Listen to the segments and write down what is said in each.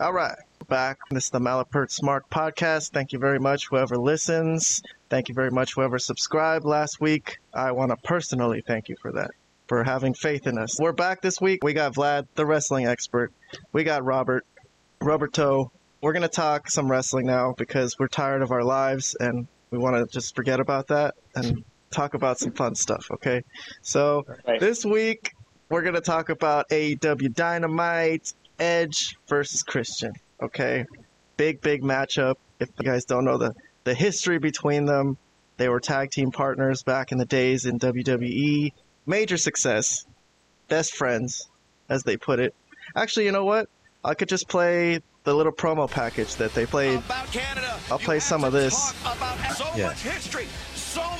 All right, back. This is the Malapert Smark Podcast. Thank you very much, whoever listens. Thank you very much, whoever subscribed last week. I want to personally thank you for that, for having faith in us. We're back this week. We got Vlad, the wrestling expert. We got Robert, Roberto. We're going to talk some wrestling now because we're tired of our lives and we want to just forget about that and talk about some fun stuff, okay? So, Right. this week, we're going to talk about AEW Dynamite, Edge versus Christian, okay? Big, big matchup. If you guys don't know the, the history between them, they were tag team partners back in the days in WWE. Major success. Best friends, as they put it. Actually, you know what? I could just play the little promo package that they played. About Canada. I'll You play some of this. about so Yeah.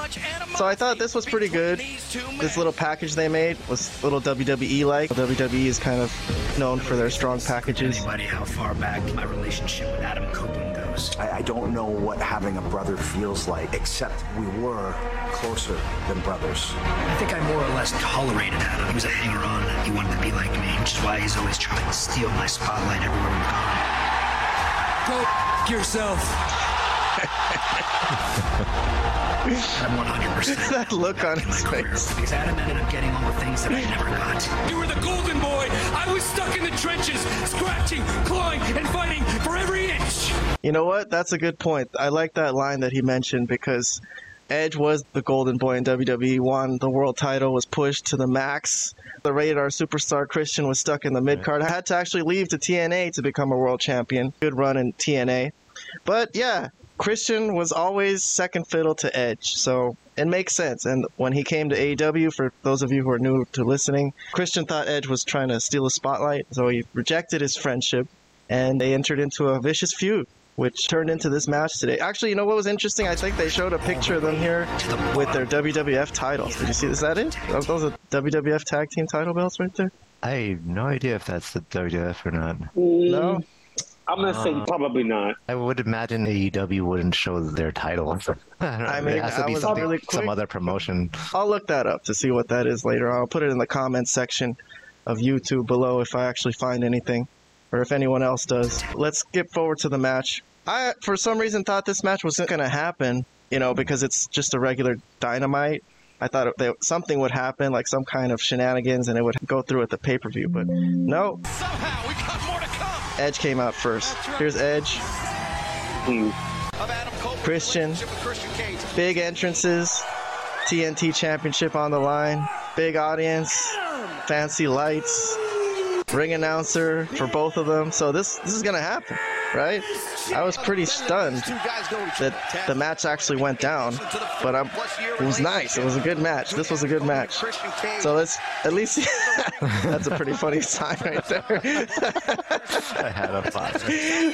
Much so much animosity So I thought this was pretty good. between these two men. This little package they made was a little WWE like. WWE is kind of known for their strong packages. Anybody how far back my relationship with Adam Copeland goes. I, I don't know what having a brother feels like, except we were closer than brothers. I think I more or less tolerated Adam. He was a hanger-on. He wanted to be like me, which is why he's always trying to steal my spotlight everywhere we've gone. Go f- yourself. I'm 100% that look on in my his career face. because Adam ended up getting all the things that I never got. You were the golden boy. I was stuck in the trenches, scratching, clawing, and fighting for every inch. You know what? That's a good point. I like that line that he mentioned because Edge was the golden boy in WWE, won the world title, was pushed to the max. The Rated-R superstar Christian was stuck in the mid card. Had to actually leave to TNA to become a world champion. Good run in TNA. But yeah, Christian was always second fiddle to Edge. So it makes sense. And when he came to AEW, for those of you who are new to listening, Christian thought Edge was trying to steal a spotlight. So he rejected his friendship and they entered into a vicious feud. Which turned into this match today. Actually, you know what was interesting? I think they showed a picture of them here with their WWF titles. Did you see? Is that it? Those those are WWF tag team title belts right there. I have no idea if that's the WWF or not. Mm. No. I'm gonna say uh-huh. probably not. I would imagine AEW wouldn't show their title. I, don't know, I mean, it has to I be was really quick. some other promotion. I'll look that up to see what that is later. I'll put it in the comments section of YouTube below if I actually find anything or if anyone else does. Let's skip forward to the match. I, for some reason, thought this match wasn't going to happen, you know, because it's just a regular dynamite. I thought that something would happen, like some kind of shenanigans, and it would go through at the pay per view. But no, Somehow we got come. Edge came out first. Here's Edge. Christian. Big entrances, TNT Championship on the line, big audience, fancy lights, ring announcer for both of them. So this this is gonna happen, right? I was pretty stunned Two guys know each other. that the match actually went down, but I'm, it was nice. It was a good match. This was a good match. So let's at least that's a pretty funny sign right there. I had a father.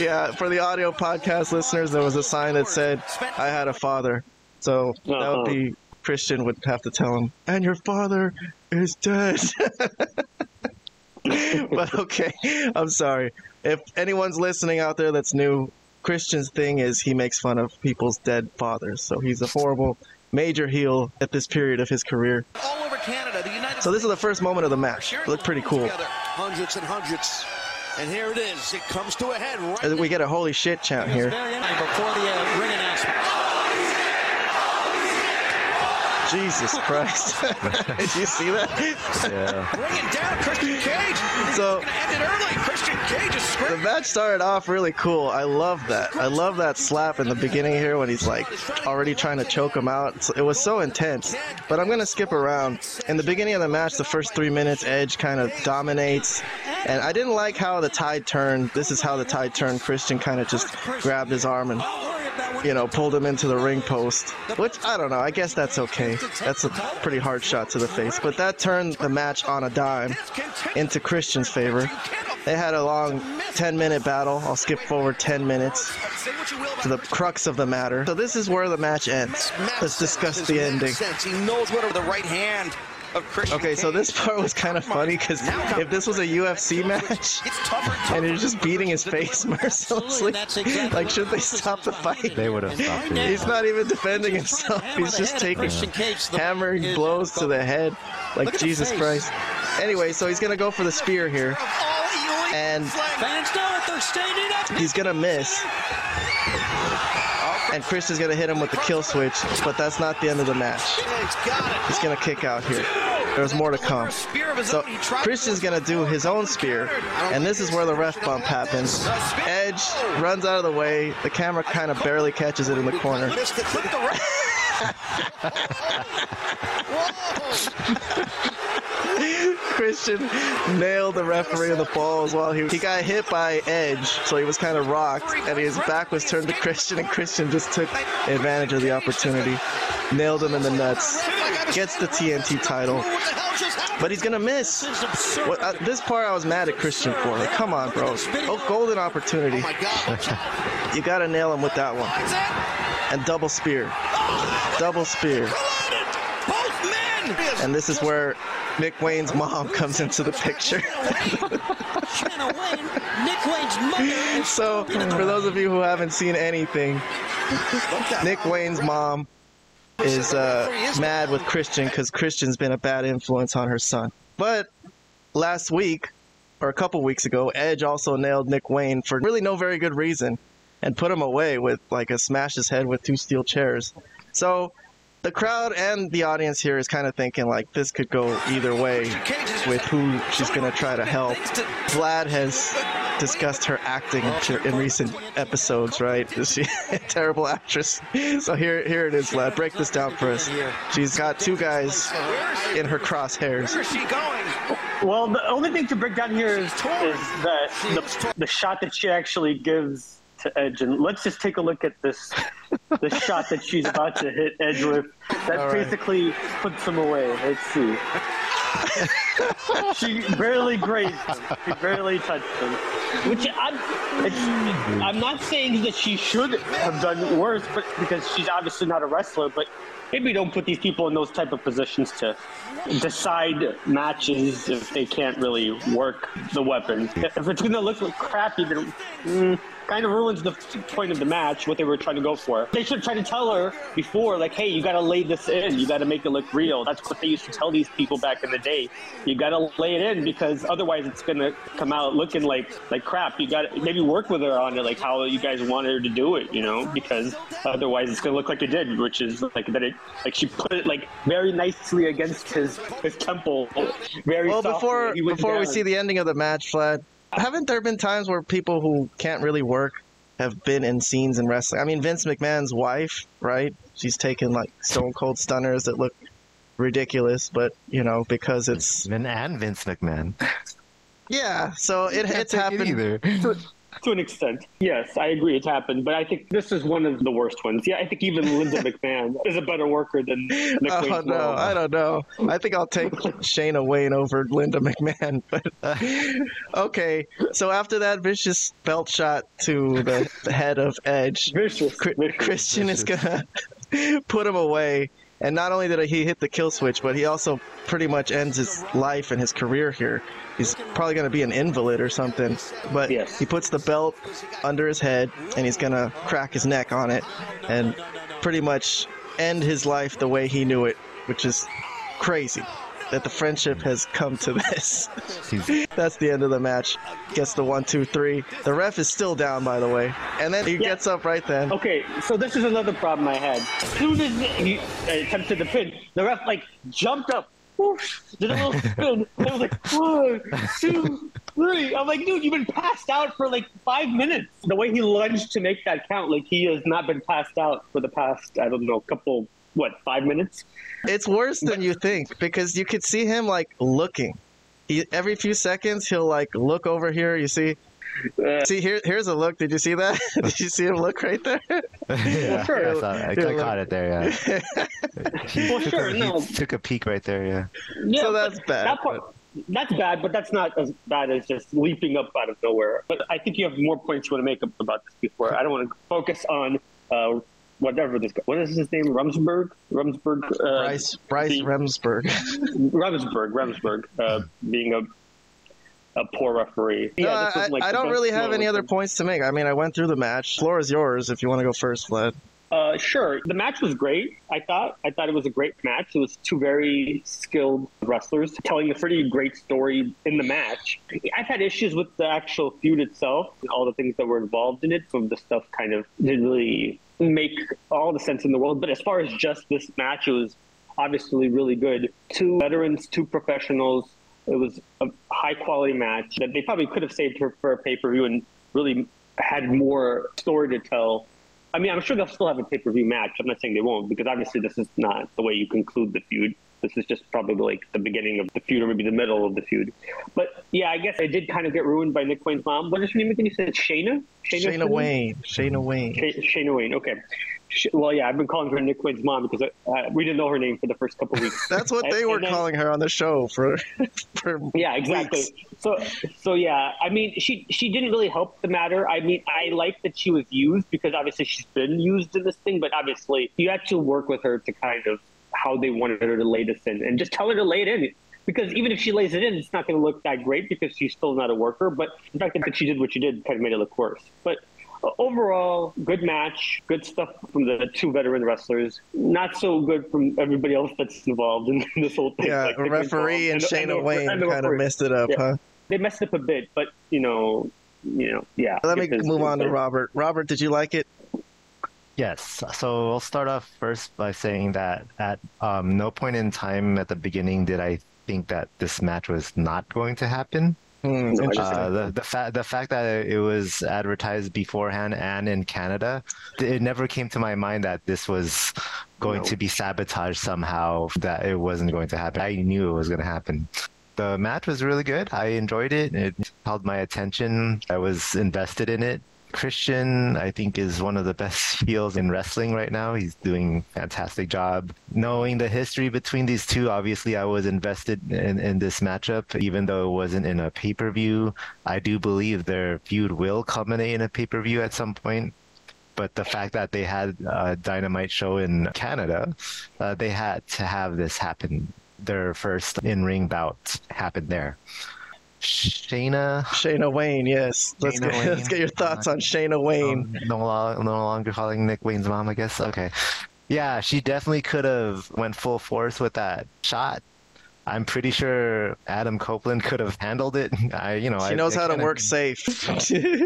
yeah, for the audio podcast listeners, there was a sign that said, I had a father. So that Uh-huh. would be Christian would have to tell him, and your father is dead. but okay, I'm sorry. If anyone's listening out there that's new, Christian's thing is he makes fun of people's dead fathers. So he's a horrible, major heel at this period of his career. all over Canada, the United So this is the first moment of the match. It looked pretty cool. Hundreds and hundreds. And here it is. It comes to a head right Uh, We get a holy shit chant here. Before the uh, ring announcement. Jesus Christ. Did you see that? Yeah. Bringing down Christian Cage. So- end it early. Christian Cage is The match started off really cool. I love that. I love that slap in the beginning here when he's like already trying to choke him out. It was so intense. But I'm going to skip around. In the beginning of the match, the first three minutes, Edge kind of dominates. And I didn't like how the tide turned. This is how the tide turned. Christian kind of just grabbed his arm and, you know, pulled him into the ring post. Which, I don't know. I guess that's okay. That's a pretty hard shot to the face. But that turned the match on a dime into Christian's favor. They had a long 10 minute battle. I'll skip forward 10 minutes to the crux of the matter. So this is where the match ends. Let's discuss the ending. He knows what the right hand Okay, so this part was kind of funny because if this was a UFC match and he's just beating his face mercilessly, like should they stop the fight? They would have stopped it. He's not even defending himself. He's just taking hammering blows to the head. Like Look at the Jesus. Christ. Anyway, so he's gonna go for the spear here. Of all elite and Fans know it. They're standing up. he's gonna miss. And Christian's gonna hit him with the kill switch, but that's not the end of the match. He's. He's gonna kick out here. There's more to come. Spear of his So Christian's gonna do his own spear, and this is where the ref bump happens. Edge runs out of the way. The camera kind of barely catches it in the corner. Missed it. Clip the ref. Christian nailed the referee in the balls while he he got hit by Edge, so he was kind of rocked, and his back was turned to Christian, and Christian just took advantage of the opportunity, nailed him in the nuts, gets the TNT title, What the hell just happened? but he's gonna miss. This. What, uh, this part I was mad at Christian for. Like, come on, bro. Oh, golden opportunity. You gotta nail him with that one. And double spear. Double spear. Collided. Both men. And this is where Nick Wayne's mom comes into the picture. So, for those of you who haven't seen anything, Nick Wayne's mom is uh, mad with Christian because Christian's been a bad influence on her son. But last week, or a couple weeks ago, Edge also nailed Nick Wayne for really no very good reason and put him away with like a smash his head with two steel chairs. So the crowd and the audience here is kind of thinking like this could go either way with who she's going to try to help. Vlad has discussed her acting in recent episodes, right? Is she a terrible actress? So here, here it is, Vlad. Break this down for us. She's got two guys in her crosshairs. Where's she going? Well, the only thing to break down here is, is that the, the shot that she actually gives to Edge, and let's just take a look at this the shot that she's about to hit Edge with. That right. basically puts him away. Let's see. she barely grazed him. She barely touched him. Which I'm, it's, I'm not saying that she should have done worse, but because she's obviously not a wrestler. But maybe don't put these people in those type of positions to decide matches if they can't really work the weapon. If it's gonna look crappy, then mm, kind of ruins the point of the match, what they were trying to go for. They should try to tell her before, like, hey, you gotta lay this in, you gotta make it look real. That's what they used to tell these people back in the day. You gotta lay it in because otherwise it's gonna come out looking like like crap. You gotta maybe work with her on it, like how you guys wanted her to do it, you know, because otherwise it's gonna look like it did, which is like that it like she put it like very nicely against his his temple, very. Well, softly. before He went before we see the ending of the match, Vlad, haven't there been times where people who can't really work have been in scenes in wrestling? I mean, Vince McMahon's wife, right? She's taken like Stone Cold stunners that look ridiculous, but you know because it's Vin and Vince McMahon. yeah. So it, it's take happened. either. To an extent, yes, I agree. It's happened, but I think this is one of the worst ones. Yeah, I think even Linda McMahon is a better worker than Nick Oh no. I don't know. I think I'll take Shayna Wayne over Linda McMahon. But uh, okay, so after that vicious belt shot to the, the head of Edge, Vicious, Cri- vicious. Christian is gonna put him away. And not only did he hit the kill switch, but he also pretty much ends his life and his career here. He's probably going to be an invalid or something. But Yes. he puts the belt under his head and he's going to crack his neck on it and pretty much end his life the way he knew it, which is crazy that the friendship has come to this. That's the end of the match. Gets the one, two, three. The ref is still down, by the way. And then he gets up right then. Okay, so this is another problem I had. As soon as he uh, attempted the pin, the ref like jumped up, whoosh, did a little spin. I was like, one, two, three. I'm like, dude, you've been passed out for like five minutes. The way he lunged to make that count, like he has not been passed out for the past, I don't know, couple, what, five minutes? It's worse than you think because you could see him like looking. He, every few seconds, he'll like look over here. You see, Uh, see here. Here's a look. Did you see that? Did you see him look right there? yeah, sure. I, saw. I, I caught it there. Yeah. He Well, took sure, a, he no. took a peek right there. Yeah. Yeah, So that's bad, That part, that's bad, but that's not as bad as just leaping up out of nowhere. But I think you have more points you want to make about this before. I don't want to focus on uh, whatever this guy. What is his name? Rumsberg. Rumsberg. Uh, Bryce Bryce the- Remsburg. Rumsberg. Rumsberg. Uh, being a a poor referee. no, this I, like, I don't really have any other points to make. I mean, I went through the match. Floor is yours if you want to go first, Vlad. Uh, sure. The match was great. I thought. I thought it was a great match. It was two very skilled wrestlers telling a pretty great story in the match. I've had issues with the actual feud itself and all the things that were involved in it. Some of the stuff kind of didn't really make all the sense in the world. But as far as just this match, it was obviously really good. Two veterans, two professionals. It was a high quality match that they probably could have saved her for a pay per view and really had more story to tell. I mean, I'm sure they'll still have a pay per view match. I'm not saying they won't because obviously this is not the way you conclude the feud. This is just probably like the beginning of the feud or maybe the middle of the feud. But yeah, I guess it did kind of get ruined by Nick Wayne's mom. What is her name again? You said Shayna? Shayna Wayne. Shayna Wayne. Sh- Shayna Wayne. Okay. Sh- Well, yeah, I've been calling her Nick Wayne's mom because uh, we didn't know her name for the first couple weeks. That's what And- they were and then- calling her on the show for. for Yeah, exactly. weeks. So, so yeah, I mean, she she didn't really help the matter. I mean, I like that she was used because obviously she's been used in this thing, but obviously you have to work with her to kind of how they wanted her to lay this in, and just tell her to lay it in. Because even if she lays it in, it's not going to look that great because she's still not a worker. But the fact that she did what she did kind of made it look worse. But uh, overall, good match, good stuff from the two veteran wrestlers. Not so good from everybody else that's involved in this whole thing. Yeah, like referee and Shayna Wayne kind of messed it up, Yeah. huh? They messed up a bit, but you know, you know, yeah. Let me move on to Robert. Robert, did you like it? Yes. So I'll start off first by saying that at um, no point in time at the beginning did I think that this match was not going to happen. Hmm, No, I interesting. just- Uh, the the fact the fact that it was advertised beforehand and in Canada, it never came to my mind that this was going No. to be sabotaged somehow. That it wasn't going to happen. I knew it was going to happen. The match was really good. I enjoyed it. It held my attention. I was invested in it. Christian, I think, is one of the best heels in wrestling right now. He's doing fantastic job. Knowing the history between these two, obviously, I was invested in, in this matchup, even though it wasn't in a pay per view. I do believe their feud will culminate in a pay per view at some point. But the fact that they had a dynamite show in Canada, uh, they had to have this happen. Their first in ring bout happened there. Shayna Shayna Wayne, yes. Let's get, Wayne. let's get your thoughts on Shayna Wayne. um, no, lo- no longer calling Nick Wayne's mom, I guess. Okay. Yeah, she definitely could have went full force with that shot. I'm pretty sure Adam Copeland could have handled it. I, you know, she knows I how to work safe.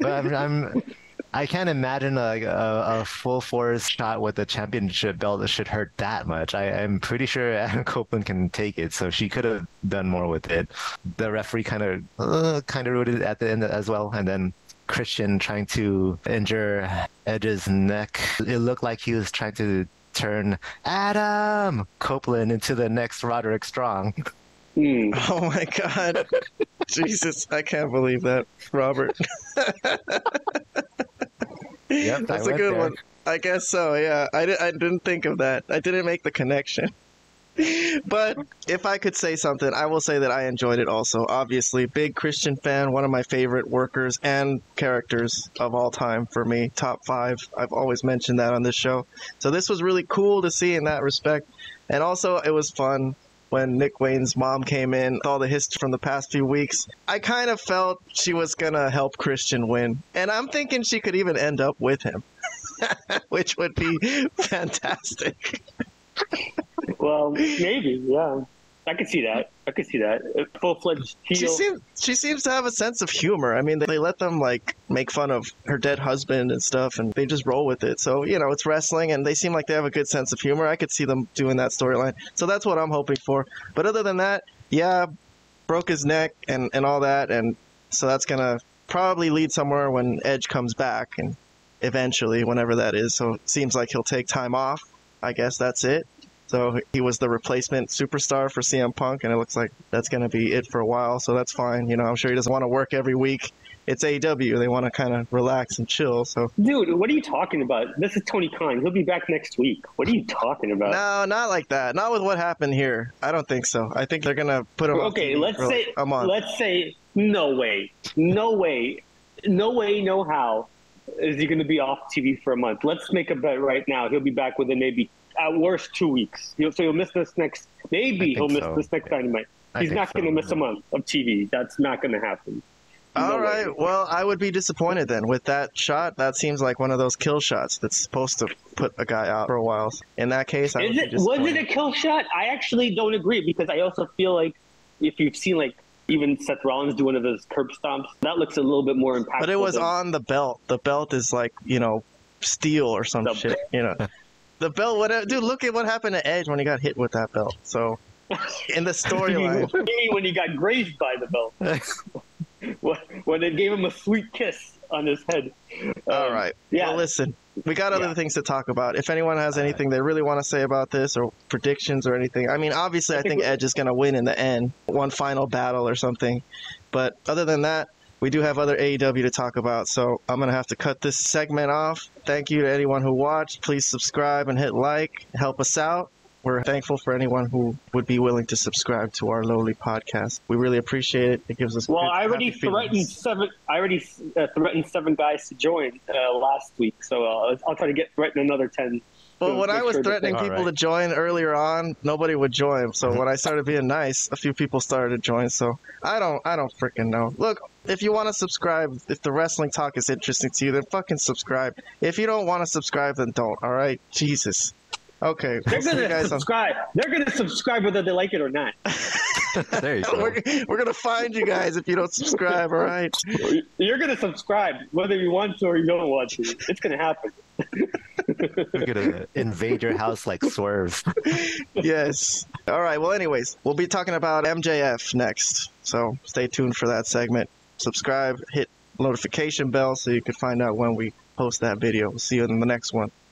But I'm, I'm, I can't imagine like a, a full force shot with a championship belt that should hurt that much. I, I'm pretty sure Adam Copeland can take it, so she could have done more with it. The referee kind of, uh, kind of wrote it at the end as well, and then Christian trying to injure Edge's neck. It looked like he was trying to turn Adam Copeland into the next Roderick Strong. Hmm. oh my god. Jesus, I can't believe that, Robert. Yep, That's a good there. one. I guess so, yeah. I, di- I didn't think of that. I didn't make the connection. But if I could say something, I will say that I enjoyed it also. Obviously, big Christian fan, one of my favorite workers and characters of all time for me, top five. I've always mentioned that on this show. So this was really cool to see in that respect. And also, it was fun when Nick Wayne's mom came in, all the history from the past few weeks. I kind of felt she was going to help Christian win. And I'm thinking she could even end up with him, which would be fantastic. Well, maybe, yeah. I could see that. I could see that. Full fledged heel. She seems she seems to have a sense of humor. I mean, they let them like make fun of her dead husband and stuff, and they just roll with it. So you know, it's wrestling, and they seem like they have a good sense of humor. I could see them doing that storyline. So that's what I'm hoping for. But other than that, yeah, broke his neck and and all that, and so that's gonna probably lead somewhere when Edge comes back, and eventually, whenever that is. So it seems like he'll take time off. I guess that's it. So he was the replacement superstar for CM Punk, and it looks like that's going to be it for a while. So that's fine. You know, I'm sure he doesn't want to work every week. It's AEW. They want to kind of relax and chill. So Dude, what are you talking about? This is Tony Khan. He'll be back next week. What are you talking about? no, not like that. Not with what happened here. I don't think so. I think they're going to put him. on okay, let's say a month. let's say no way, no way, no way, no how is he going to be off TV for a month. Let's make a bet right now. He'll be back within maybe at worst two weeks. He'll, so he'll miss this next. Maybe he'll miss so. this next dynamite. I He's think not going to so. miss a month of TV. That's not going to happen. All No right. way. Well, I would be disappointed then with that shot. That seems like one of those kill shots that's supposed to put a guy out for a while. In that case, I would Is be it was disappointed. it a kill shot? I actually don't agree because I also feel like if you've seen like even Seth Rollins do one of those curb stomps, that looks a little bit more impactful. But it was than- on the belt. The belt is like you know steel or some The- shit. You know, the belt. What? Dude, look at what happened to Edge when he got hit with that belt. So in the You storyline. you mean when he got grazed by the belt? when, when they gave him a sweet kiss on his head. All Um, right. Yeah. Well, listen, we got other Yeah. things to talk about. If anyone has anything they really want to say about this or predictions or anything, I mean, obviously, I think think Edge is going to win in the end, one final battle or something. But other than that, we do have other AEW to talk about, so I'm going to have to cut this segment off. Thank you to anyone who watched. Please subscribe and hit like. Help us out. We're thankful for anyone who would be willing to subscribe to our lowly podcast. We really appreciate it. It gives us Well, good, I already happy threatened feelings. seven. I already uh, threatened seven guys to join uh, last week, so uh, I'll try to get threaten another ten. Well, when I was sure threatening they- people All to join earlier on, nobody would join. So when I started being nice, a few people started to join. So I don't, I don't freaking know. Look, if you want to subscribe, if the wrestling talk is interesting to you, then fucking subscribe. If you don't want to subscribe, then don't. All right, Jesus. Okay, They're we'll gonna guys on. subscribe. They're gonna subscribe whether they like it or not. there you go. We're, we're gonna find you guys if you don't subscribe. All right. You're gonna subscribe whether you want to or you don't want to. It's gonna happen. We're gonna invade your house like Swerve. yes. All right. Well, anyways, we'll be talking about MJF next. So stay tuned for that segment. Subscribe, hit notification bell so you can find out when we post that video. We'll see you in the next one.